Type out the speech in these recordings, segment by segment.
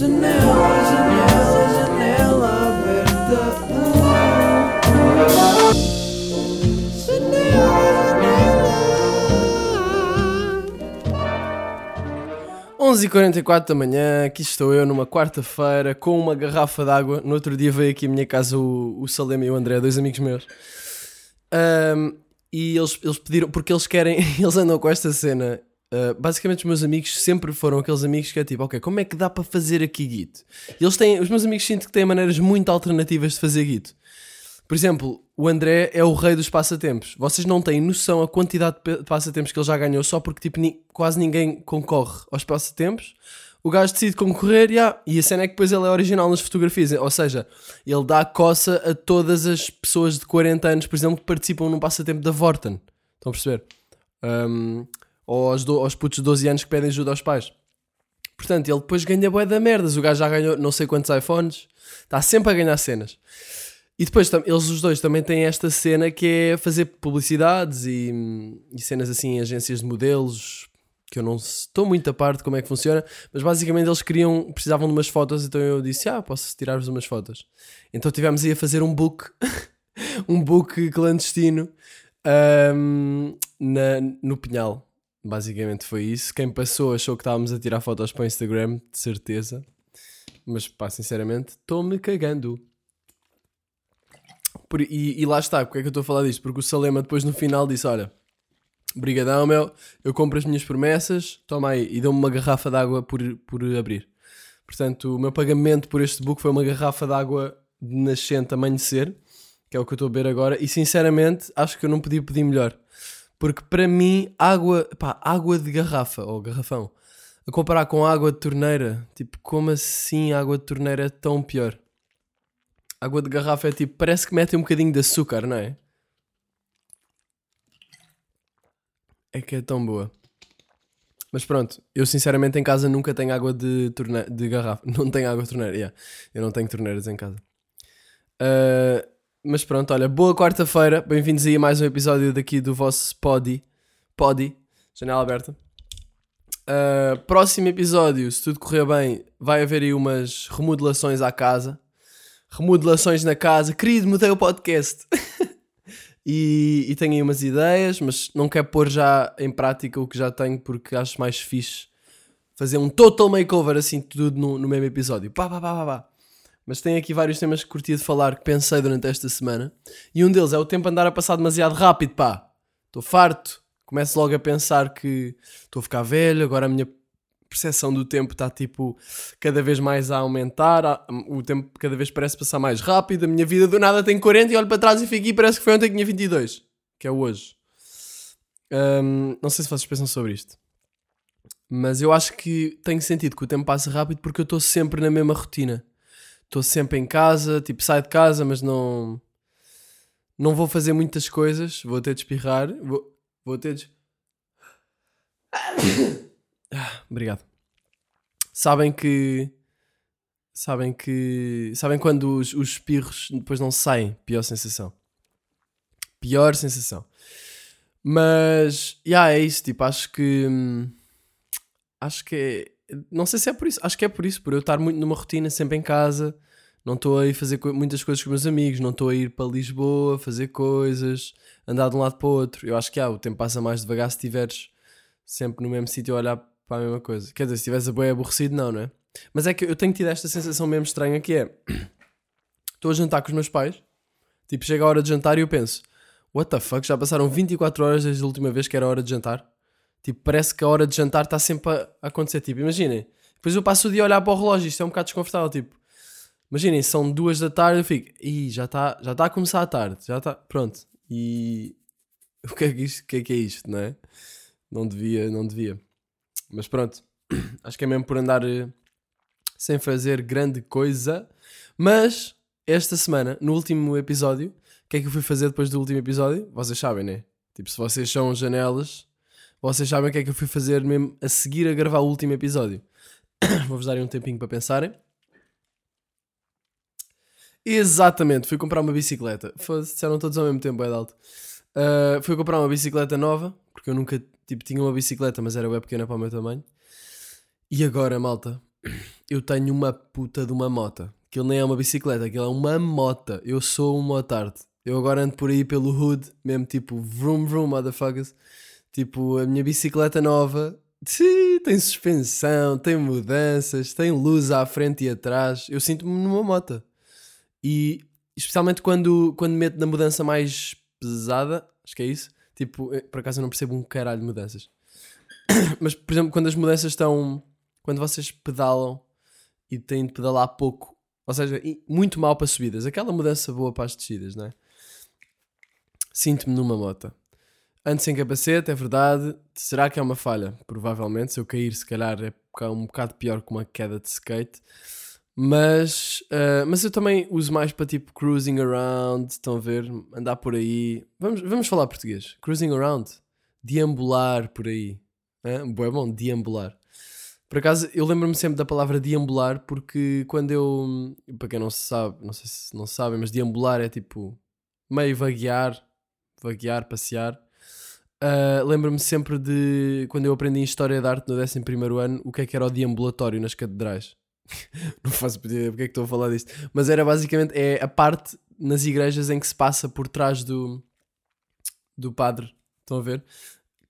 Janela, janela, janela aberta. Janela. 11h44 da manhã, aqui estou eu numa quarta-feira com uma garrafa de água. No outro dia veio aqui à minha casa o, o Salema e o André, dois amigos meus. Um, e eles, eles pediram, porque eles querem, eles andam com esta cena. Uh, basicamente, os meus amigos sempre foram aqueles amigos que é tipo, ok, como é que dá para fazer aqui Git? Eles têm, os meus amigos sinto que têm maneiras muito alternativas de fazer Git. Por exemplo, o André é o rei dos passatempos. Vocês não têm noção a quantidade de passatempos que ele já ganhou só porque tipo, ni quase ninguém concorre aos passatempos. O gajo decide concorrer yeah, e a cena é que depois ele é original nas fotografias. Ou seja, ele dá coça a todas as pessoas de 40 anos, por exemplo, que participam num passatempo da Vorten. Estão a perceber? Um, ou aos, do, aos putos de 12 anos que pedem ajuda aos pais. Portanto, ele depois ganha bué da merdas. O gajo já ganhou não sei quantos iPhones. Está sempre a ganhar cenas. E depois eles os dois também têm esta cena que é fazer publicidades e, e cenas assim em agências de modelos, que eu não estou muito a parte de como é que funciona, mas basicamente eles queriam, precisavam de umas fotos, então eu disse, ah, posso tirar-vos umas fotos. Então tivemos aí a fazer um book, um book clandestino um, na, no Pinhal. Basicamente foi isso. Quem passou achou que estávamos a tirar fotos para o Instagram, de certeza. Mas pá, sinceramente, estou-me cagando. Por, e, e, lá está, porque é que eu estou a falar disto? Porque o Salema depois no final disse: Olha, brigadão, meu, eu compro as minhas promessas, toma aí, e deu-me uma garrafa de água por, por abrir. Portanto, o meu pagamento por este book foi uma garrafa de água de nascente amanhecer, que é o que eu estou a beber agora, e sinceramente acho que eu não podia pedir melhor. Porque para mim, água, pá, água de garrafa, ou garrafão, a comparar com água de torneira, tipo, como assim água de torneira é tão pior? Água de garrafa é tipo, parece que mete um bocadinho de açúcar, não é? É que é tão boa. Mas pronto, eu sinceramente em casa nunca tenho água de, torne... de garrafa. Não tenho água de torneira, yeah. eu não tenho torneiras em casa. Uh, mas pronto, olha, boa quarta-feira. Bem-vindos aí a mais um episódio daqui do vosso Podi. Podi, janela aberta. Uh, próximo episódio, se tudo correr bem, vai haver aí umas remodelações à casa. Remodelações na casa. Querido, mudei o podcast. e, e tenho aí umas ideias, mas não quero pôr já em prática o que já tenho porque acho mais fixe fazer um total makeover assim tudo no, no mesmo episódio. Pá, pá, pá, pá, pá. Mas tenho aqui vários temas que curti de falar que pensei durante esta semana. E um deles é o tempo andar a passar demasiado rápido, pá. Estou farto. Começo logo a pensar que estou a ficar velho, agora a minha percepção do tempo está tipo cada vez mais a aumentar, o tempo cada vez parece passar mais rápido, a minha vida do nada tem 40 e olho para trás e fico aqui parece que foi ontem que tinha 22, que é hoje. Um, não sei se vocês pensam sobre isto, mas eu acho que tem sentido que o tempo passe rápido porque eu estou sempre na mesma rotina. Estou sempre em casa, tipo, saio de casa, mas não. Não vou fazer muitas coisas, vou ter de espirrar, vou, vou ter de. Ah, obrigado. Sabem que. Sabem que. Sabem quando os, os espirros depois não saem? Pior sensação. Pior sensação. Mas. Já yeah, é isso. Tipo, acho que. Acho que é. Não sei se é por isso. Acho que é por isso. Por eu estar muito numa rotina, sempre em casa. Não estou a ir fazer muitas coisas com os meus amigos. Não estou a ir para Lisboa fazer coisas. Andar de um lado para o outro. Eu acho que ah, o tempo passa mais devagar se estiveres sempre no mesmo sítio a olhar para a mesma coisa. Quer dizer, se estivesse bem aborrecido, não, não é? Mas é que eu tenho tido esta sensação mesmo estranha que é. Estou a jantar com os meus pais, tipo, chega a hora de jantar e eu penso: What the fuck? Já passaram 24 horas desde a última vez que era a hora de jantar? Tipo, parece que a hora de jantar está sempre a acontecer. Tipo, imaginem. Depois eu passo o dia a olhar para o relógio, isto é um bocado desconfortável. Tipo, imaginem, são duas da tarde, eu fico, ih, já está já tá a começar a tarde, já está, pronto. E o que é que, isto, que é que é isto, não é? Não devia, não devia. Mas pronto, acho que é mesmo por andar eh, sem fazer grande coisa. Mas esta semana, no último episódio, o que é que eu fui fazer depois do último episódio? Vocês sabem, né? Tipo, se vocês são janelas, vocês sabem o que é que eu fui fazer mesmo a seguir a gravar o último episódio. Vou-vos dar um tempinho para pensarem. Exatamente, fui comprar uma bicicleta. Foda-se, disseram todos ao mesmo tempo, é alto. Uh, fui comprar uma bicicleta nova, porque eu nunca Tipo, tinha uma bicicleta, mas era bem pequena para o meu tamanho. E agora, malta, eu tenho uma puta de uma mota. Aquilo nem é uma bicicleta, aquilo é uma mota. Eu sou um motard. Eu agora ando por aí pelo hood, mesmo tipo vroom vroom, motherfuckers. Tipo, a minha bicicleta nova tem suspensão, tem mudanças, tem luz à frente e atrás. Eu sinto-me numa moto. E especialmente quando, quando meto na mudança mais pesada, acho que é isso. Tipo, por acaso eu não percebo um caralho de mudanças. Mas, por exemplo, quando as mudanças estão. Quando vocês pedalam e têm de pedalar pouco, ou seja, muito mal para subidas, aquela mudança boa para as descidas, não é? Sinto-me numa moto. Ando sem capacete, é verdade. Será que é uma falha? Provavelmente. Se eu cair, se calhar é um bocado pior que uma queda de skate. Mas, uh, mas eu também uso mais para tipo cruising around. Estão a ver? Andar por aí. Vamos, vamos falar português. Cruising around. Deambular por aí. É bom, deambular. Por acaso, eu lembro-me sempre da palavra deambular porque quando eu. Para quem não sabe, não sei se não sabem, mas deambular é tipo meio vaguear, vaguear, passear. Uh, Lembro-me sempre de quando eu aprendi História da Arte no 11 ano, o que é que era o deambulatório nas catedrais. não faço ideia porque é que estou a falar disto, mas era basicamente é a parte nas igrejas em que se passa por trás do, do padre. Estão a ver?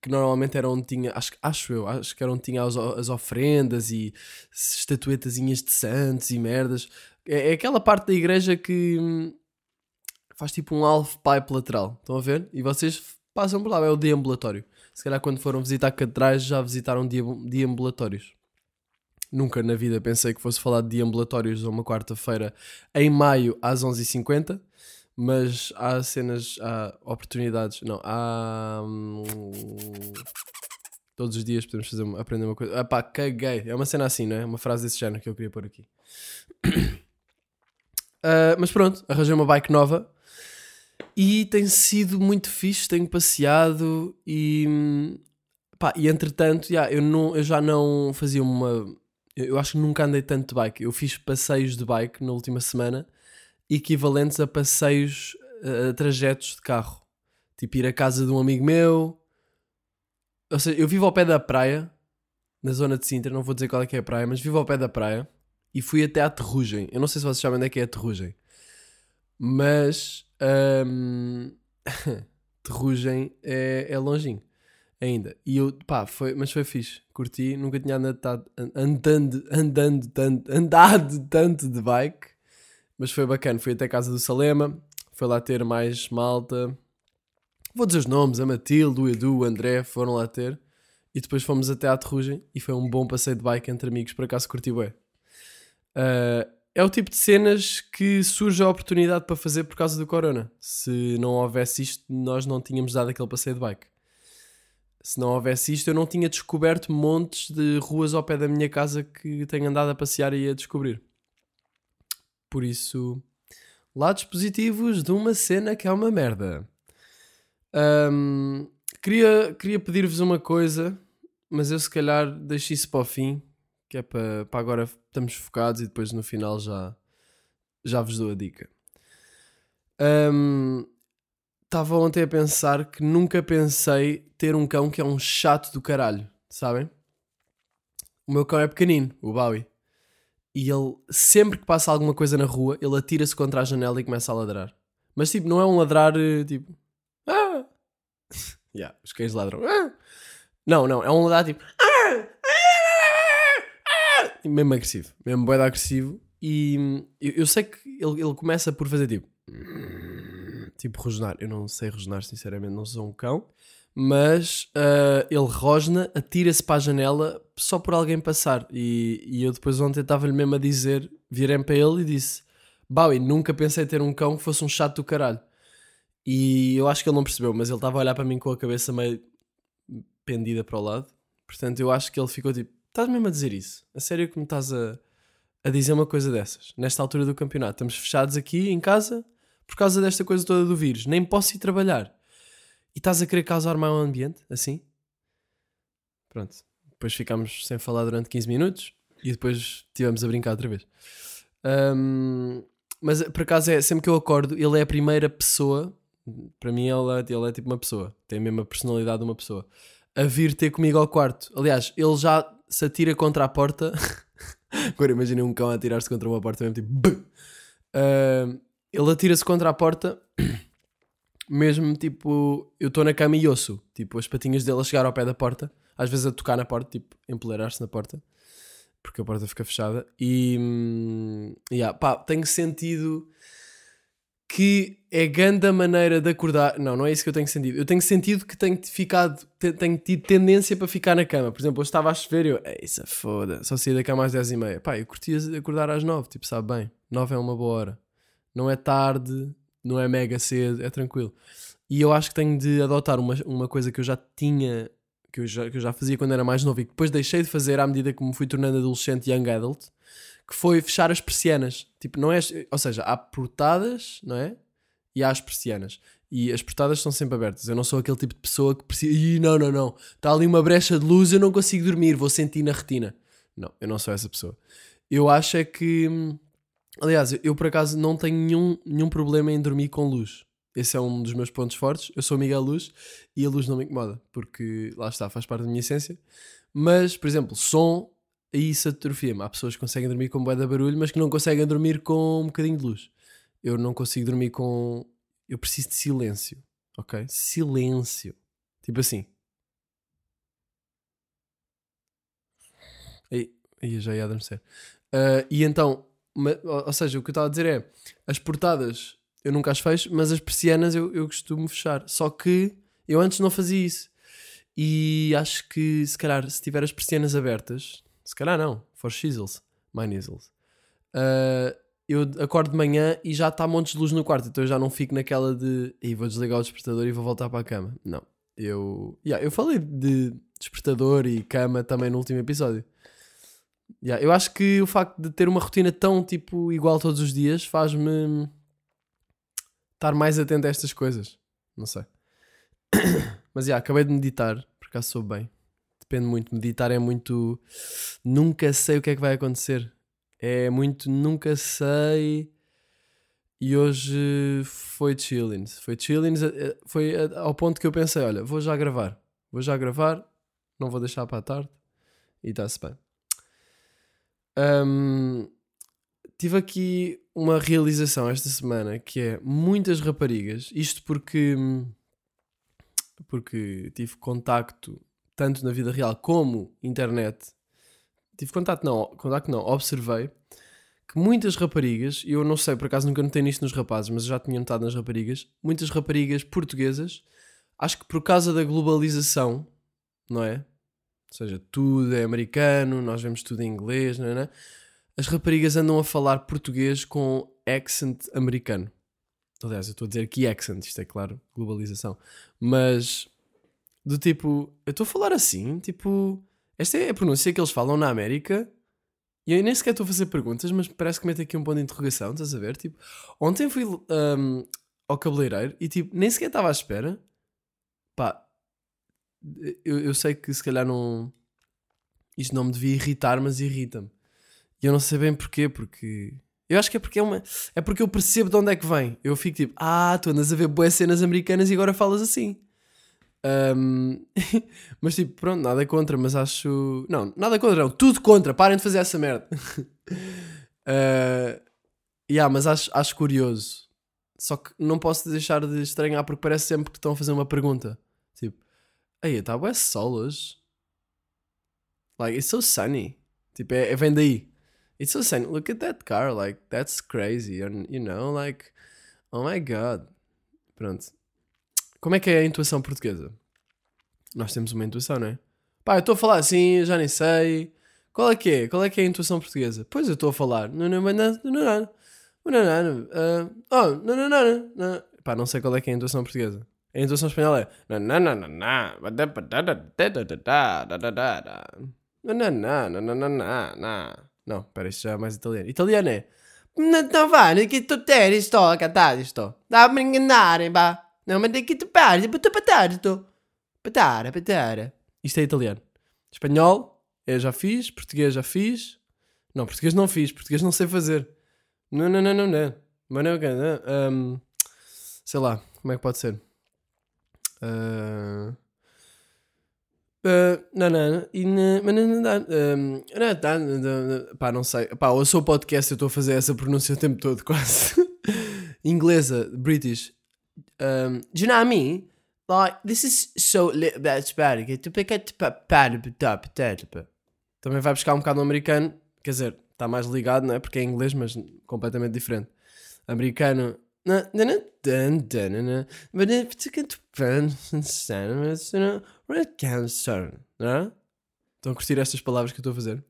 Que normalmente era onde tinha, acho, acho eu, acho que era onde tinha as, as ofrendas e estatuetazinhas de santos e merdas. É, é aquela parte da igreja que hum, faz tipo um half pipe lateral. Estão a ver? E vocês passam por lá, é o deambulatório. Se calhar quando foram visitar catedrais já visitaram deambulatórios. Nunca na vida pensei que fosse falar de deambulatórios uma quarta-feira em maio às 11h50, mas há cenas, há oportunidades, não, há... Hum, todos os dias podemos fazer, aprender uma coisa. Ah pá, caguei. É uma cena assim, não é? Uma frase desse género que eu queria pôr aqui. Uh, mas pronto, arranjei uma bike nova e tem sido muito fixe, tenho passeado e. Pá, e entretanto, yeah, eu, não, eu já não fazia uma. Eu acho que nunca andei tanto de bike. Eu fiz passeios de bike na última semana, equivalentes a passeios, a trajetos de carro. Tipo, ir à casa de um amigo meu. Ou seja, eu vivo ao pé da praia, na zona de Sintra, não vou dizer qual é que é a praia, mas vivo ao pé da praia e fui até à Terrugem. Eu não sei se vocês sabem onde é que é a Terrugem, mas um, Terrugem é, é longinho ainda. E eu, pá, foi, mas foi fixe. Curti, nunca tinha andado, andando, andando tanto, andado tanto de bike, mas foi bacana. Fui até a casa do Salema, foi lá ter mais malta. Vou dizer os nomes: a Matilde, o Edu, o André foram lá ter. E depois fomos até à Terrugem e foi um bom passeio de bike entre amigos. Por acaso curti bem. Uh, é o tipo de cenas que surge a oportunidade para fazer por causa do corona. Se não houvesse isto, nós não tínhamos dado aquele passeio de bike. Se não houvesse isto, eu não tinha descoberto montes de ruas ao pé da minha casa que tenho andado a passear e a descobrir. Por isso, lados positivos de uma cena que é uma merda. Um, queria queria pedir-vos uma coisa, mas eu se calhar deixo isso para o fim que é para, para agora estamos focados e depois no final já, já vos dou a dica. Estava um, ontem a pensar que nunca pensei ter um cão que é um chato do caralho, sabem? O meu cão é pequenino, o Bowie. E ele, sempre que passa alguma coisa na rua, ele atira-se contra a janela e começa a ladrar. Mas tipo, não é um ladrar eh, tipo. Ah! yeah, os cães ladram. Ah! Não, não, é um ladrar tipo. Ah! Mesmo agressivo, mesmo boeda agressivo. E eu, eu, sei que ele, ele começa por fazer tipo. Tipo, rosnar. Eu não sei rosnar, sinceramente, não sou um cão. Mas uh, ele rosna, atira-se para a janela só por alguém passar. E, e eu depois ontem estava-lhe mesmo a dizer, virei para ele e disse: Bowie, nunca pensei ter um cão que fosse um chato do caralho. E eu acho que ele não percebeu, mas ele estava a olhar para mim com a cabeça meio pendida para o lado. Portanto, eu acho que ele ficou tipo: Estás mesmo a dizer isso? A sério que me estás a, a dizer uma coisa dessas? Nesta altura do campeonato. Estamos fechados aqui em casa por causa desta coisa toda do vírus. Nem posso ir trabalhar. E estás a querer causar mau ambiente? Assim? Pronto. Depois ficámos sem falar durante 15 minutos e depois estivemos a brincar outra vez. Um, mas por acaso é sempre que eu acordo, ele é a primeira pessoa. Para mim, ele é, ele é tipo uma pessoa, tem a mesma personalidade de uma pessoa. A vir ter comigo ao quarto. Aliás, ele já se atira contra a porta Agora imaginem um cão a atirar-se contra uma porta mesmo tipo. Ah, ele atira-se contra a porta, mesmo tipo. Eu estou na cama e ouço, tipo, as patinhas dele a chegar ao pé da porta, às vezes a tocar na porta, tipo, empoleirar-se na porta, porque a porta fica fechada. E. hum, yeah, pá, tenho sentido que é grande maneira de acordar. Não, não é isso que eu tenho sentido. Eu tenho sentido que tenho ficado, te- tenho tido tendência para ficar na cama. Por exemplo, eu estava a chover e eu, "Ei, isso é foda, só saí da cama às 10 e meia. Pá, eu curtia acordar às 9, tipo, sabe bem, 9 é uma boa hora. Não é tarde, não é mega cedo, é tranquilo. E eu acho que tenho de adotar uma, uma coisa que eu já tinha, que eu já, que eu já fazia quando era mais novo e que depois deixei de fazer à medida que me fui tornando adolescente young adult, que foi fechar as persianas. Tipo, não é, ou seja, há portadas, não é? E há as persianas. E as portadas são sempre abertas. Eu não sou aquele tipo de pessoa que precisa. Ih, não, não, não. Está ali uma brecha de luz, eu não consigo dormir, vou sentir na retina. Não, eu não sou essa pessoa. Eu acho é que. Aliás, eu, por acaso não tenho nenhum, nenhum problema em dormir com luz. Esse é um dos meus pontos fortes. Eu sou amigo à luz e a luz não me incomoda, porque lá está, faz parte da minha essência. Mas, por exemplo, som, aí isso atrofia-me. Há pessoas que conseguem dormir com bué de barulho, mas que não conseguem dormir com um bocadinho de luz. Eu não consigo dormir com. Eu preciso de silêncio, ok? Silêncio. Tipo assim. Aí, aí já ia adormecer. Ah, e então, ou seja, o que eu estava a dizer é: as portadas eu nunca as fecho, mas as persianas eu, eu costumo fechar. Só que eu antes não fazia isso. E acho que se calhar, se tiver as persianas abertas, se calhar não, for shizzles, my nizzles, ah, eu acordo de manhã e já está montes de luz no quarto, então eu já não fico naquela de e vou desligar o despertador e vou voltar para a cama. Não. Eu, yeah, eu falei de despertador e cama também no último episódio. Yeah, eu acho que o facto de ter uma rotina tão tipo igual todos os dias faz-me estar mais atento a estas coisas. Não sei. Mas yeah, acabei de meditar, por acaso sou bem. Depende muito. Meditar é muito. Nunca sei o que é que vai acontecer. É muito nunca sei. E hoje foi chilling. Foi chilling. eh, Foi a- ao ponto que eu pensei: olha, vou já gravar. Vou já gravar. Não vou deixar para a tarde. E está-se bem. Hum, tive aqui uma realização esta semana que é muitas raparigas. Isto porque. Porque tive contacto tanto na vida real como internet. Tive contacto, não, contacto não, observei que muitas raparigas, e eu não sei, por acaso nunca notei nisto nos rapazes, mas já tinha notado nas raparigas, muitas raparigas portuguesas, acho que por causa da globalização, não é? Ou seja, tudo é americano, nós vemos tudo em inglês, não é? não é? As raparigas andam a falar português com accent americano. Aliás, eu estou a dizer aqui accent, isto é claro, globalização. Mas, do tipo, eu estou a falar assim, tipo, esta é a pronúncia que eles falam na América e eu nem sequer estou a fazer perguntas, mas parece que mete aqui um ponto de interrogação, estás a ver? Tipo, ontem fui hum, ao cabeleireiro e tipo, nem sequer estava à espera. Pá, eu, eu sei que se calhar não. Isto não me devia irritar, mas irrita-me. E eu não sei bem porquê, porque. Eu acho que é porque é uma. É porque eu percebo de onde é que vem. Eu fico tipo, ah, tu andas a ver boas cenas americanas e agora falas assim. Ahm, mas tipo, pronto, nada contra, mas acho. Não, nada contra, não. Tudo contra. Parem de fazer essa merda. uh, yeah, mas acho, acho curioso. Só que não posso deixar de estranhar porque parece sempre que estão a fazer uma pergunta. Tipo, aí está bué sol hoje. Like, it's so sunny. Tipo, é, é vem daí. It's so sunny. Look at that car. Like, that's crazy. And, you know, like, oh my god. Pronto. Como é que é a intuação portuguesa? Nós temos uma intuação, não é? Pá, eu estou a falar assim, já nem sei. Qual é que é? Qual é que é a intuação portuguesa? Pois eu estou a falar. Não, não, não, não, não, não. Não, não, não. ah, Oh, não, não, não, não. Pá, não sei qual é que é a intuação portuguesa. A intuação espanhola é. Não, não, não, não, não. Não, não, não, não, não, não, não, não. Não, pera, isto já é mais italiano. Italiano é. Não, não vai, que tu tens, sto, a cantar isto. Dá-me enganar, pá. Não, mas que tu pares, tu patar, isto. Patara, patara. Isto é italiano. Espanhol, eu já fiz. Português já fiz. Não, português não fiz. Português não sei fazer. Não, não, não, não, não. Mas não, não. Um, sei lá, como é que pode ser? Uh, Uh, não, não, não, pá, não sei. Pá, eu sou podcast, eu estou a fazer essa pronúncia o tempo todo, quase. Inglesa, British. Um, do you know what I mean? Like, this is so little bit it Também vai buscar um bocado no americano, quer dizer, está mais ligado, não é? Porque é inglês, mas completamente diferente. Americano. Estão a curtir estas palavras que eu estou a fazer?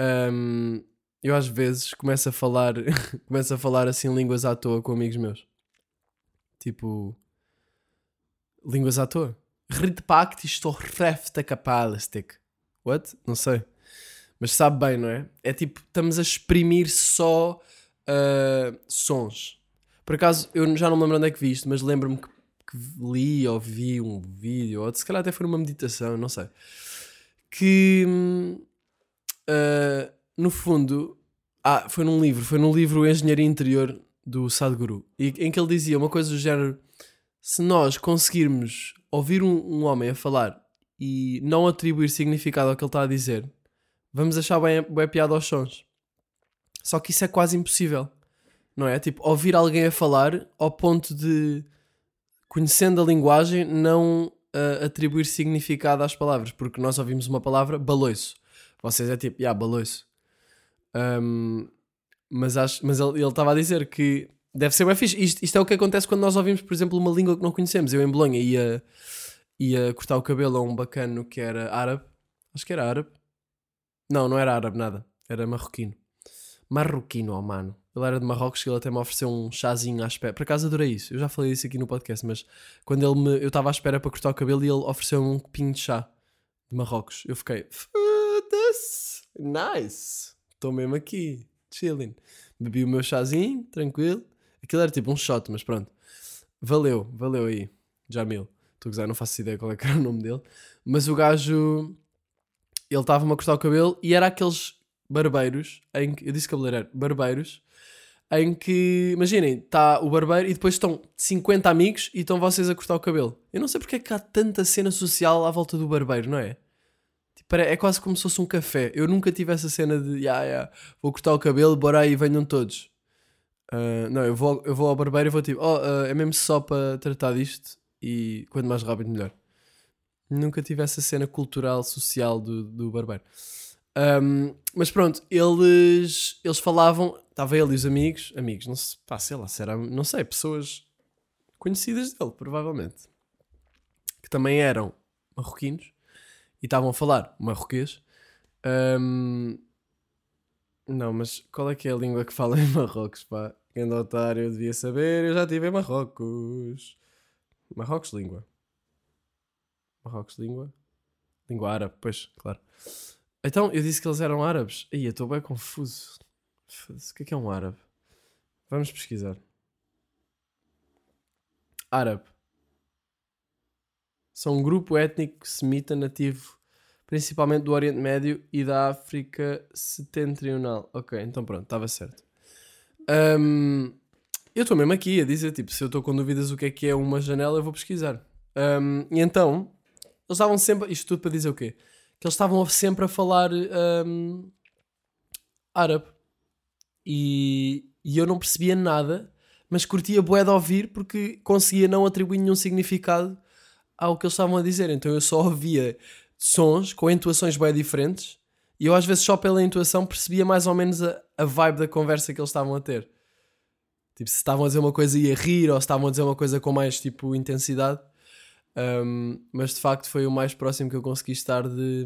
Um, eu às vezes começo a falar começo a falar assim línguas à toa com amigos meus. Tipo línguas à toa. Isto refta capalistic. What? Não sei. Mas sabe bem, não é? É tipo, estamos a exprimir só uh, sons. Por acaso, eu já não me lembro onde é que vi isto, mas lembro-me que, que li ou vi um vídeo, ou se calhar até foi numa meditação, não sei. Que uh, no fundo, ah, foi num livro, foi num livro Engenharia Interior do Sadhguru, e, em que ele dizia uma coisa do género: se nós conseguirmos ouvir um, um homem a falar e não atribuir significado ao que ele está a dizer, vamos achar bem, bem piada aos sons. Só que isso é quase impossível, não é? Tipo, ouvir alguém a falar ao ponto de, conhecendo a linguagem, não ah, atribuir significado às palavras, porque nós ouvimos uma palavra baloiço. Vocês é tipo, yeah, baloiço. Um, mas acho, mas ele estava a dizer que deve ser bem fixe. Isto, isto é o que acontece quando nós ouvimos, por exemplo, uma língua que não conhecemos. Eu em Bolonha ia, ia cortar o cabelo a um bacano que era árabe. Acho que era árabe. Não, não era árabe, nada. Era marroquino. Marroquino, oh mano. Ele era de Marrocos e ele até me ofereceu um chazinho à espera. Por acaso adorei isso. Eu já falei isso aqui no podcast, mas quando ele me. Eu estava à espera para cortar o cabelo e ele ofereceu-me um copinho de chá de Marrocos. Eu fiquei. Foda-se! Nice! Estou mesmo aqui, chilling. Bebi o meu chazinho, tranquilo. Aquilo era tipo um shot, mas pronto. Valeu, valeu aí. Jamil. Estou a não faço ideia qual é que era o nome dele. Mas o gajo. Ele estava-me a cortar o cabelo e era aqueles barbeiros em que. Eu disse cabeleireiro. Barbeiros. Em que, imaginem, está o barbeiro e depois estão 50 amigos e estão vocês a cortar o cabelo. Eu não sei porque é que há tanta cena social à volta do barbeiro, não é? Tipo, é quase como se fosse um café. Eu nunca tive essa cena de yeah, yeah, vou cortar o cabelo, bora aí, venham todos. Uh, não, eu vou, eu vou ao barbeiro e vou tipo, oh, uh, é mesmo só para tratar disto e quanto mais rápido melhor. Nunca tive essa cena cultural, social do, do barbeiro. Um, mas pronto, eles, eles falavam, estava ele e os amigos, amigos, não sei, pá, sei lá, será, não sei, pessoas conhecidas dele, provavelmente, que também eram marroquinos e estavam a falar marroquês. Um, não, mas qual é que é a língua que fala em Marrocos, pá? Quem otário eu devia saber, eu já estive em Marrocos. Marrocos, língua. Marrocos, língua. Língua árabe, pois, claro. Então, eu disse que eles eram árabes. Ih, eu estou bem confuso. O que é que é um árabe? Vamos pesquisar. Árabe. São um grupo étnico semita nativo principalmente do Oriente Médio e da África Setentrional. Ok, então pronto, estava certo. Um, eu estou mesmo aqui a dizer, tipo, se eu estou com dúvidas o que é que é uma janela, eu vou pesquisar. Um, e então, eles estavam sempre, isto tudo para dizer o quê? Que eles estavam sempre a falar um, árabe. E, e eu não percebia nada, mas curtia bué de ouvir porque conseguia não atribuir nenhum significado ao que eles estavam a dizer. Então eu só ouvia sons com entoações bem diferentes e eu às vezes só pela intuação percebia mais ou menos a, a vibe da conversa que eles estavam a ter. Tipo, se estavam a dizer uma coisa e a rir ou se estavam a dizer uma coisa com mais tipo intensidade. Um, mas de facto foi o mais próximo que eu consegui estar de,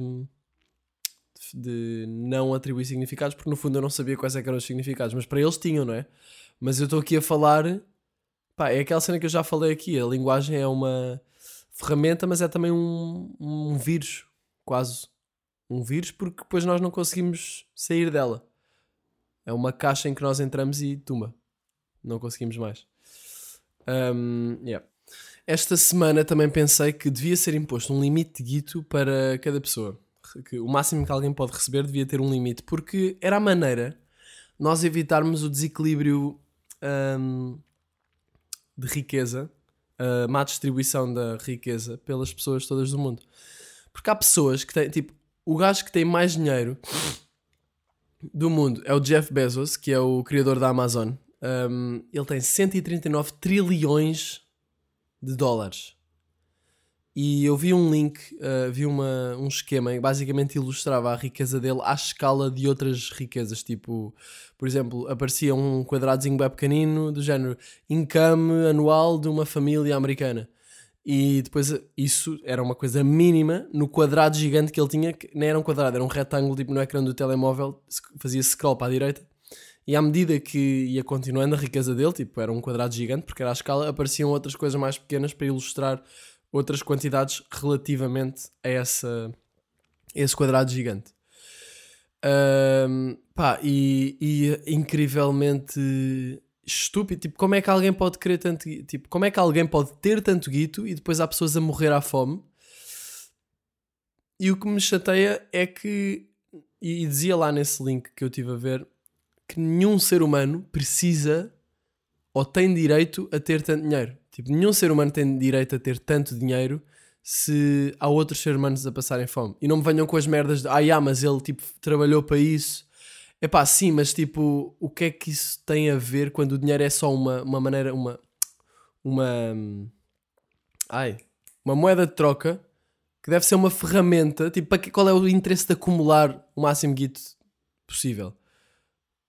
de não atribuir significados, porque no fundo eu não sabia quais é eram os significados, mas para eles tinham, não é? Mas eu estou aqui a falar, pá, é aquela cena que eu já falei aqui, a linguagem é uma ferramenta, mas é também um, um vírus, quase um vírus, porque depois nós não conseguimos sair dela. É uma caixa em que nós entramos e tuma. Não conseguimos mais. Um, yeah. Esta semana também pensei que devia ser imposto um limite de guito para cada pessoa. Que o máximo que alguém pode receber devia ter um limite, porque era a maneira nós evitarmos o desequilíbrio um, de riqueza, a má distribuição da riqueza pelas pessoas todas do mundo. Porque há pessoas que têm, tipo, o gajo que tem mais dinheiro do mundo é o Jeff Bezos, que é o criador da Amazon. Um, ele tem 139 trilhões de dólares. E eu vi um link, uh, vi uma, um esquema que basicamente ilustrava a riqueza dele à escala de outras riquezas. Tipo, por exemplo, aparecia um quadradozinho bem pequenino do género income anual de uma família americana. E depois isso era uma coisa mínima no quadrado gigante que ele tinha, que nem era um quadrado, era um retângulo tipo no ecrã do telemóvel, fazia scroll para a direita. E à medida que ia continuando a riqueza dele, tipo, era um quadrado gigante, porque era a escala, apareciam outras coisas mais pequenas para ilustrar outras quantidades relativamente a, essa, a esse quadrado gigante. Um, pá, e, e incrivelmente estúpido. Tipo, como é que alguém pode querer tanto Tipo, como é que alguém pode ter tanto guito e depois há pessoas a morrer à fome? E o que me chateia é que, e dizia lá nesse link que eu tive a ver, que nenhum ser humano precisa ou tem direito a ter tanto dinheiro. Tipo, nenhum ser humano tem direito a ter tanto dinheiro se há outros seres humanos a passarem fome. E não me venham com as merdas de, ah, yeah, mas ele tipo trabalhou para isso. É pá, sim, mas tipo, o que é que isso tem a ver quando o dinheiro é só uma, uma maneira, uma. Uma. Ai. Uma moeda de troca que deve ser uma ferramenta. Tipo, para que, qual é o interesse de acumular o máximo guito possível?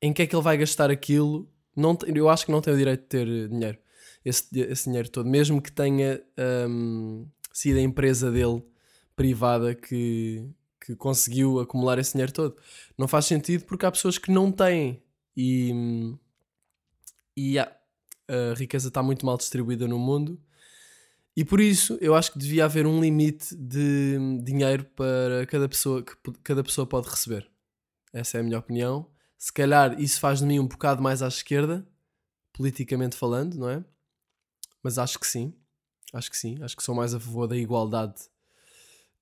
Em que é que ele vai gastar aquilo? Não, eu acho que não tem o direito de ter dinheiro esse, esse dinheiro todo, mesmo que tenha um, sido a empresa dele privada que, que conseguiu acumular esse dinheiro todo. Não faz sentido porque há pessoas que não têm e, e a riqueza está muito mal distribuída no mundo. E por isso eu acho que devia haver um limite de dinheiro para cada pessoa que cada pessoa pode receber. Essa é a minha opinião. Se calhar isso faz de mim um bocado mais à esquerda, politicamente falando, não é? Mas acho que sim. Acho que sim. Acho que sou mais a favor da igualdade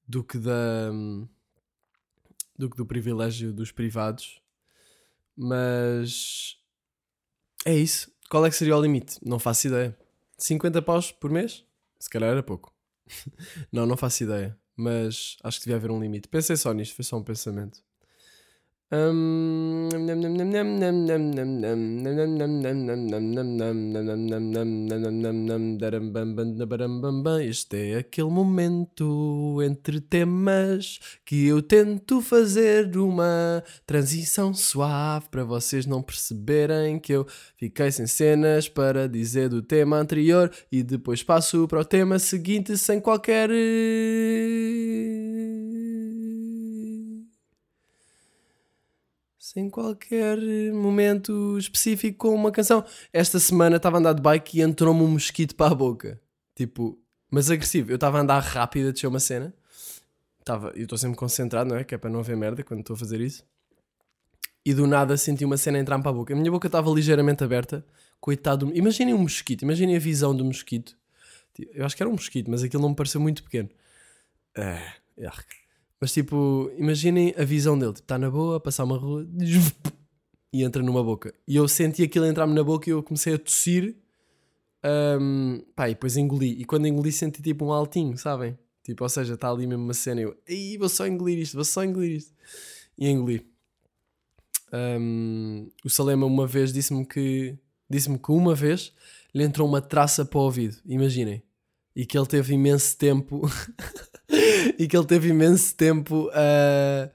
do que da. do que do privilégio dos privados. Mas. É isso. Qual é que seria o limite? Não faço ideia. 50 paus por mês? Se calhar era pouco. não, não faço ideia. Mas acho que devia haver um limite. Pensei só nisto, foi só um pensamento. Este é aquele momento entre temas que eu tento fazer uma transição suave para vocês não perceberem que eu fiquei sem cenas para dizer do tema anterior e depois passo para o tema seguinte sem qualquer sem qualquer momento específico com uma canção. Esta semana estava a andar de bike e entrou-me um mosquito para a boca. Tipo, mas agressivo. Eu estava a andar rápido a descer uma cena. Estava, eu estou sempre concentrado, não é? Que é para não haver merda quando estou a fazer isso. E do nada senti uma cena entrar para a boca. A minha boca estava ligeiramente aberta. Coitado. Imaginem um mosquito. Imaginem a visão do mosquito. Eu acho que era um mosquito, mas aquilo não me pareceu muito pequeno. Ah, mas tipo, imaginem a visão dele. Está tipo, na boa, passar uma rua e entra numa boca. E eu senti aquilo entrar-me na boca e eu comecei a tossir. Um, pá, e depois engoli. E quando engoli senti tipo um altinho, sabem? Tipo, ou seja, está ali mesmo uma cena. E eu, Ei, vou só engolir isto, vou só engolir isto. E engoli. Um, o Salema uma vez disse-me que disse-me que uma vez lhe entrou uma traça para o ouvido, imaginem. E que ele teve imenso tempo e que ele teve imenso tempo a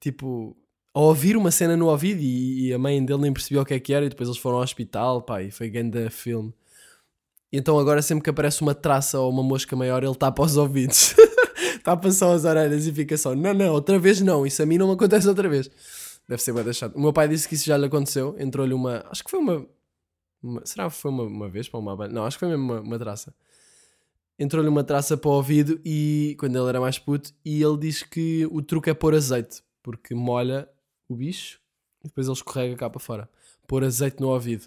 tipo a ouvir uma cena no ouvido e, e, a mãe dele nem percebeu o que é que era e depois eles foram ao hospital, pá, e foi grande filme. E então agora sempre que aparece uma traça ou uma mosca maior ele tapa os ouvidos. tapa só as orelhas e fica só, não, não, outra vez não, isso a mim não me acontece outra vez. Deve ser bem deixado. O meu pai disse que isso já lhe aconteceu, entrou-lhe uma, acho que foi uma, uma será que foi uma, uma vez para uma Não, acho que foi mesmo uma, uma traça entrou-lhe uma traça para o ouvido e quando ele era mais puto e ele diz que o truque é pôr azeite porque molha o bicho e depois ele escorrega cá para fora. Pôr azeite no ouvido.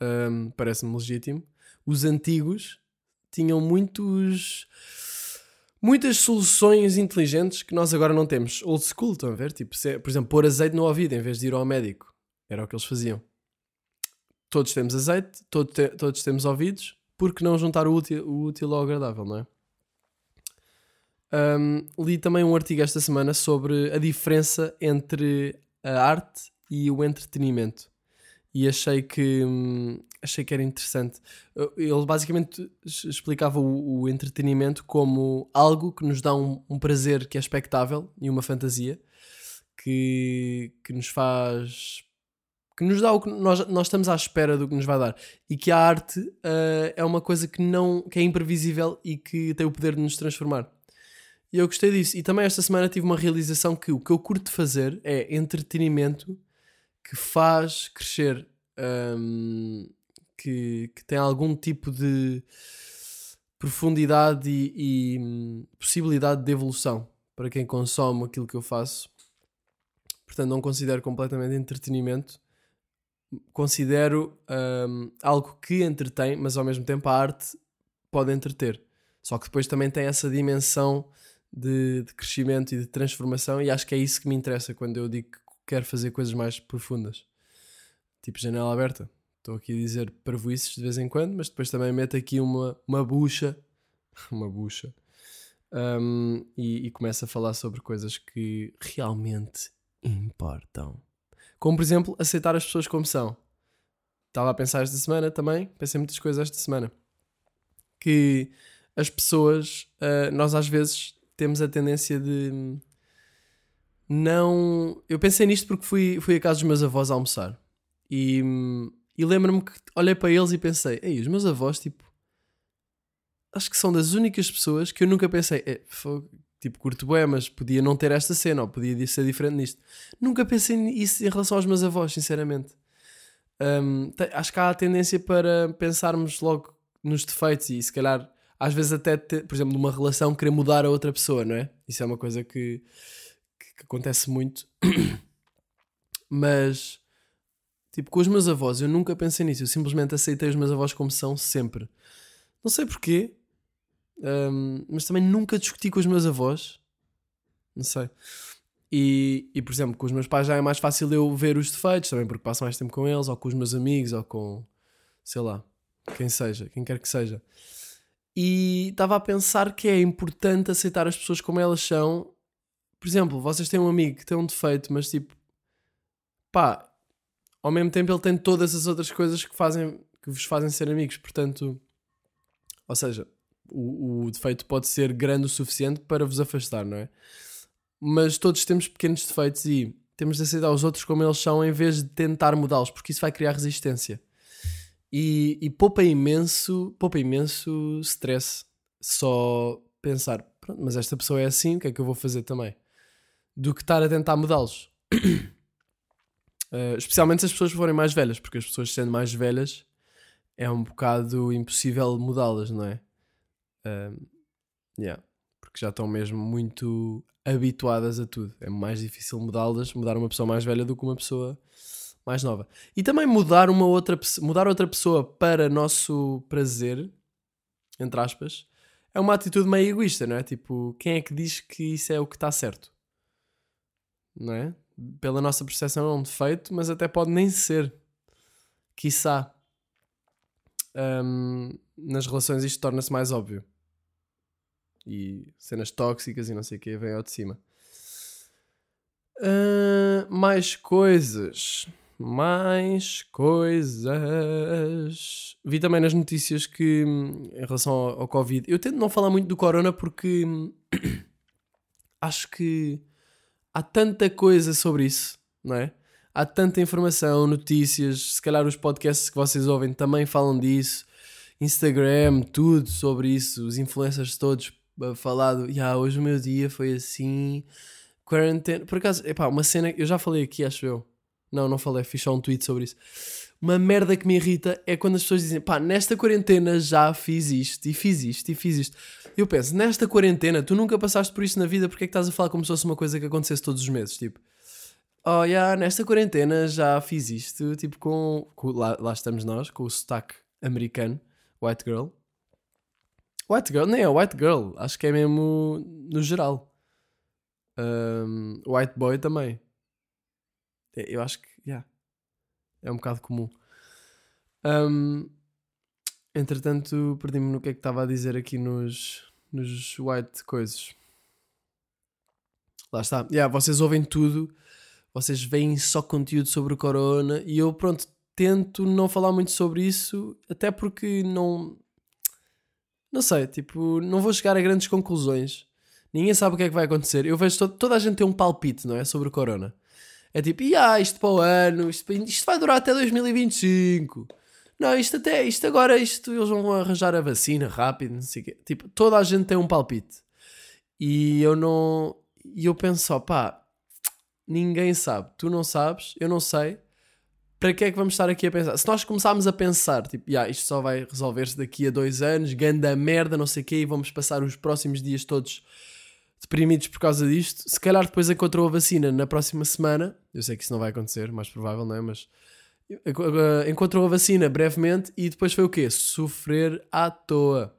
Um, parece-me legítimo. Os antigos tinham muitos muitas soluções inteligentes que nós agora não temos. Old school, estão a ver? Tipo, se, por exemplo, pôr azeite no ouvido em vez de ir ao médico. Era o que eles faziam. Todos temos azeite, todos, te, todos temos ouvidos por que não juntar o útil, o útil ao agradável, não é? Um, li também um artigo esta semana sobre a diferença entre a arte e o entretenimento. E achei que, hum, achei que era interessante. Ele basicamente explicava o, o entretenimento como algo que nos dá um, um, prazer que é expectável e uma fantasia que, que nos faz. Que nos dá o que nós, nós estamos à espera do que nos vai dar. E que a arte uh, é uma coisa que, não, que é imprevisível e que tem o poder de nos transformar. E eu gostei disso. E também esta semana tive uma realização que o que eu curto fazer é entretenimento que faz crescer, um, que, que tem algum tipo de profundidade e, e hum, possibilidade de evolução para quem consome aquilo que eu faço. Portanto, não considero completamente entretenimento. Considero um, algo que entretém, mas ao mesmo tempo a arte pode entreter. Só que depois também tem essa dimensão de, de, crescimento e de transformação, e acho que é isso que me interessa quando eu digo que quero fazer coisas mais profundas. Tipo janela aberta. Estou aqui a dizer parvoices de vez em quando, mas depois também meto aqui uma, uma bucha. uma bucha. Um, e, e começo a falar sobre coisas que realmente importam. Como, por exemplo, aceitar as pessoas como são. Estava a pensar esta semana também, pensei muitas coisas esta semana. Que as pessoas, uh, nós às vezes temos a tendência de não. Eu pensei nisto porque fui, fui a casa dos meus avós almoçar e, e lembro-me que olhei para eles e pensei: Ei, os meus avós, tipo, acho que são das únicas pessoas que eu nunca pensei, é, tipo, curto bem, mas podia não ter esta cena ou podia ser diferente nisto. Nunca pensei nisso em relação aos meus avós, sinceramente. Um, acho que há a tendência para pensarmos logo nos defeitos e se calhar às vezes até, por exemplo, numa relação, querer mudar a outra pessoa, não é? Isso é uma coisa que, que, que acontece muito. Mas, tipo, com os meus avós, eu nunca pensei nisso. Eu simplesmente aceitei os meus avós como são sempre. Não sei porquê, um, mas também nunca discuti com os meus avós. Não sei. E, e, por exemplo, com os meus pais já é mais fácil eu ver os defeitos, também porque passo mais tempo com eles, ou com os meus amigos, ou com, sei lá, quem seja, quem quer que seja. E estava a pensar que é importante aceitar as pessoas como elas são. Por exemplo, vocês têm um amigo que tem um defeito, mas tipo, pá, ao mesmo tempo ele tem todas as outras coisas que, fazem, que vos fazem ser amigos. Portanto, ou seja, o, o defeito pode ser grande o suficiente para vos afastar, não é? Mas todos temos pequenos defeitos e temos de aceitar os outros como eles são em vez de tentar mudá-los, porque isso vai criar resistência. E, e poupa imenso, poupa imenso stress só pensar, pronto, mas esta pessoa é assim, o que é que eu vou fazer também? Do que estar a tentar mudá-los. Uh, especialmente se as pessoas forem mais velhas, porque as pessoas sendo mais velhas é um bocado impossível mudá-las, não é? Uh, yeah, porque já estão mesmo muito habituadas a tudo. É mais difícil mudá-las, mudar uma pessoa mais velha do que uma pessoa mais nova. E também mudar uma outra mudar outra pessoa para nosso prazer, entre aspas, é uma atitude meio egoísta, não é? Tipo, quem é que diz que isso é o que está certo? Não é? Pela nossa percepção é um defeito, mas até pode nem ser. Quiçá. Um, nas relações isto torna-se mais óbvio. E cenas tóxicas e não sei o que vem ao de cima. Uh, mais coisas mais coisas. Vi também nas notícias que, em relação ao, ao Covid, eu tento não falar muito do Corona porque acho que há tanta coisa sobre isso, não é? Há tanta informação, notícias, se calhar os podcasts que vocês ouvem também falam disso, Instagram, tudo sobre isso, os influencers todos a falar do, yeah, hoje o meu dia foi assim, quarentena. Por acaso, epá, uma cena, eu já falei aqui, acho eu, não, não falei, fiz só um tweet sobre isso. Uma merda que me irrita é quando as pessoas dizem, pá, nesta quarentena já fiz isto, e fiz isto, e fiz isto. Eu penso, nesta quarentena, tu nunca passaste por isso na vida, porque é que estás a falar como se fosse uma coisa que acontecesse todos os meses? Tipo, oh, yeah, nesta quarentena já fiz isto, tipo, com. com lá, lá estamos nós, com o sotaque americano, white girl. White girl, nem é white girl, acho que é mesmo no geral. Um, white boy também. É, eu acho que, yeah, é um bocado comum. Um, entretanto, perdi-me no que é que estava a dizer aqui nos, nos white coisas. lá está. Yeah, vocês ouvem tudo, vocês veem só conteúdo sobre o corona e eu, pronto, tento não falar muito sobre isso, até porque não. Não sei, tipo, não vou chegar a grandes conclusões. Ninguém sabe o que é que vai acontecer. Eu vejo toda a gente tem um palpite, não é? Sobre o corona. É tipo, ah, isto para o ano, isto, isto vai durar até 2025. Não, isto até, isto agora, isto eles vão arranjar a vacina rápido, não sei o quê. Tipo, toda a gente tem um palpite. E eu não. E eu penso, ó, pá, ninguém sabe. Tu não sabes, eu não sei. Para que é que vamos estar aqui a pensar? Se nós começarmos a pensar, tipo, yeah, isto só vai resolver-se daqui a dois anos, ganda merda, não sei o quê, e vamos passar os próximos dias todos deprimidos por causa disto. Se calhar depois encontrou a vacina na próxima semana, eu sei que isso não vai acontecer, mais provável, não é? Mas encontrou a vacina brevemente e depois foi o quê? Sofrer à toa.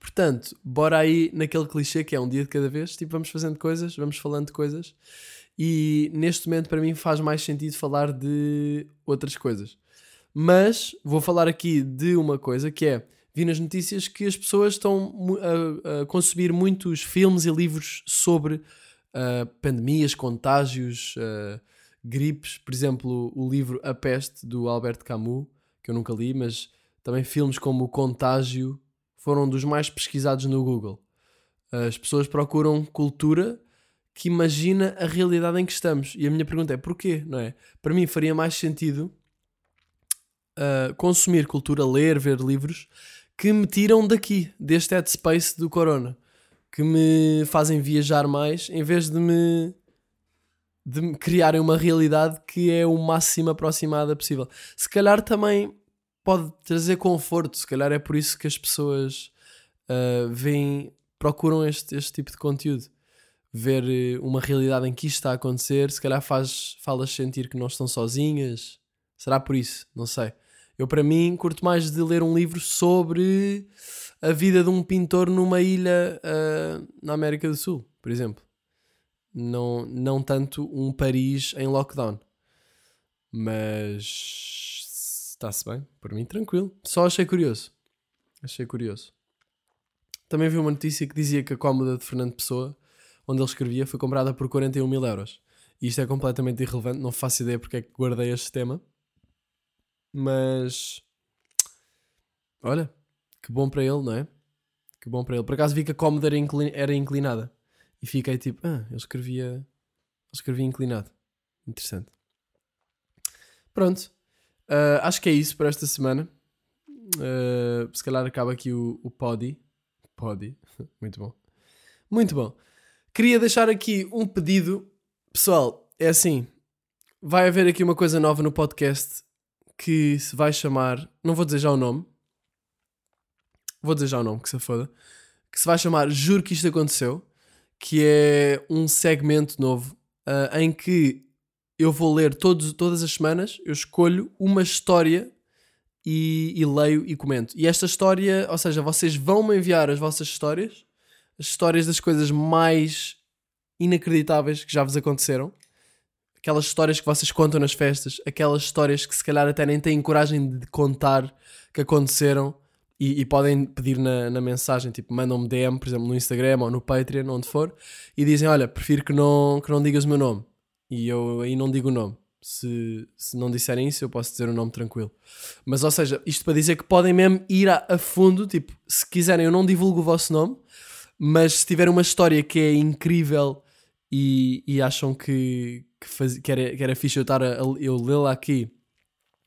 Portanto, bora aí naquele clichê que é um dia de cada vez, tipo, vamos fazendo coisas, vamos falando de coisas. E neste momento, para mim, faz mais sentido falar de outras coisas. Mas vou falar aqui de uma coisa que é: vi nas notícias que as pessoas estão a, a consumir muitos filmes e livros sobre uh, pandemias, contágios, uh, gripes. Por exemplo, o livro A Peste, do Albert Camus, que eu nunca li, mas também filmes como O Contágio foram dos mais pesquisados no Google. As pessoas procuram cultura que imagina a realidade em que estamos. E a minha pergunta é porquê, não é? Para mim faria mais sentido uh, consumir cultura, ler, ver livros que me tiram daqui, deste headspace do corona, que me fazem viajar mais em vez de me de me criarem uma realidade que é o máximo aproximada possível. Se calhar também pode trazer conforto, se calhar é por isso que as pessoas uh, veem, procuram este, este tipo de conteúdo ver eh, uma realidade em que isto está a acontecer, se calhar faz, falas sentir que não estão sozinhas. Será por isso? Não sei. Eu, para mim, curto mais de ler um livro sobre a vida de um pintor numa ilha uh, na América do Sul, por exemplo. Não, não tanto um Paris em lockdown. Mas está-se bem, por mim, tranquilo. Só achei curioso. Achei curioso. Também vi uma notícia que dizia que a cómoda de Fernando Pessoa onde ele escrevia foi comprada por 41 mil euros. E isto é completamente irrelevante, não faço ideia porque é que guardei este tema. Mas. Olha, que bom para ele, não é? Que bom para ele. Por acaso vi que a cómoda era, era inclinada. E fiquei tipo, ah, ele escrevia. Ele escrevia inclinado. Interessante. Pronto. Uh, acho que é isso para esta semana. Uh, se calhar acaba aqui o, o Podi. Podi. Muito bom. Muito bom. Queria deixar aqui um pedido. Pessoal, é assim. Vai haver aqui uma coisa nova no podcast que se vai chamar. Não vou dizer já o nome. Vou dizer já o nome, que se foda. Que se vai chamar Juro que isto aconteceu. Que é um segmento novo uh, em que eu vou ler todos, todas as semanas. Eu escolho uma história e, e leio e comento. E esta história, ou seja, vocês vão me enviar as vossas histórias as histórias das coisas mais inacreditáveis que já vos aconteceram. Aquelas histórias que vocês contam nas festas, aquelas histórias que se calhar até nem têm coragem de contar que aconteceram e, e podem pedir na, na mensagem, tipo, mandam-me DM, por exemplo, no Instagram ou no Patreon, onde for, e dizem: Olha, prefiro que não, que não digas o meu nome. E eu aí não digo o nome. Se, se não disserem isso, eu posso dizer o nome tranquilo. Mas, ou seja, isto para dizer que podem mesmo ir a, a fundo, tipo, se quiserem, eu não divulgo o vosso nome, mas se tiver uma história que é incrível e, e acham que, que, faz, que, era, que era fixe eu, a, eu lê-la aqui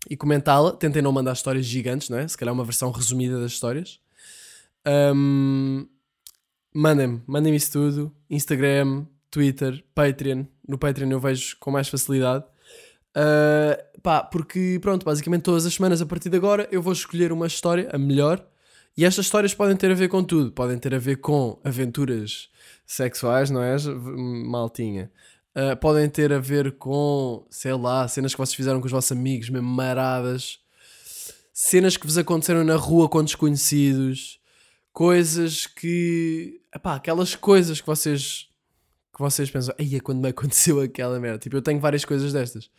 e comentá-la, tentem não mandar histórias gigantes, não é? Se calhar uma versão resumida das histórias. Um, mandem-me, mandem-me isso tudo. Instagram, Twitter, Patreon. No Patreon eu vejo com mais facilidade. Uh, pá, porque pronto, basicamente todas as semanas a partir de agora eu vou escolher uma história, a melhor, e estas histórias podem ter a ver com tudo. Podem ter a ver com aventuras sexuais, não é? Maltinha. Uh, podem ter a ver com, sei lá, cenas que vocês fizeram com os vossos amigos, mesmo maradas. Cenas que vos aconteceram na rua com desconhecidos. Coisas que. Epá, aquelas coisas que vocês. que vocês pensam, aí é quando me aconteceu aquela merda. Tipo, eu tenho várias coisas destas.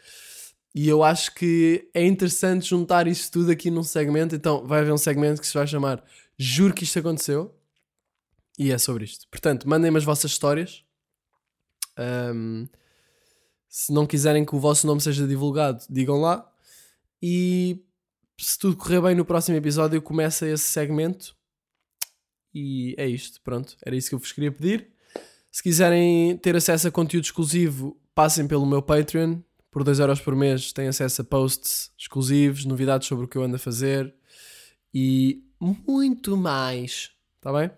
E eu acho que é interessante juntar isso tudo aqui num segmento. Então vai haver um segmento que se vai chamar Juro que isto aconteceu. E é sobre isto. Portanto, mandem-me as vossas histórias. Um, se não quiserem que o vosso nome seja divulgado, digam lá. E se tudo correr bem no próximo episódio, começa esse segmento. E é isto, pronto. Era isso que eu vos queria pedir. Se quiserem ter acesso a conteúdo exclusivo, passem pelo meu Patreon por 2€ euros por mês tem acesso a posts exclusivos, novidades sobre o que eu ando a fazer e muito mais. Está bem?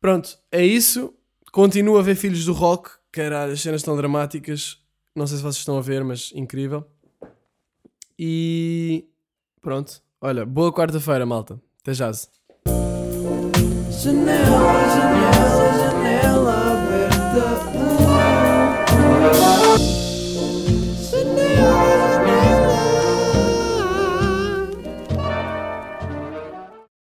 Pronto, é isso. Continuo a ver Filhos do Rock. Caralho, as cenas estão dramáticas. Não sei se vocês estão a ver, mas incrível. E pronto. Olha, boa quarta-feira, malta. Até já. -se. Janela, janela, janela aberta.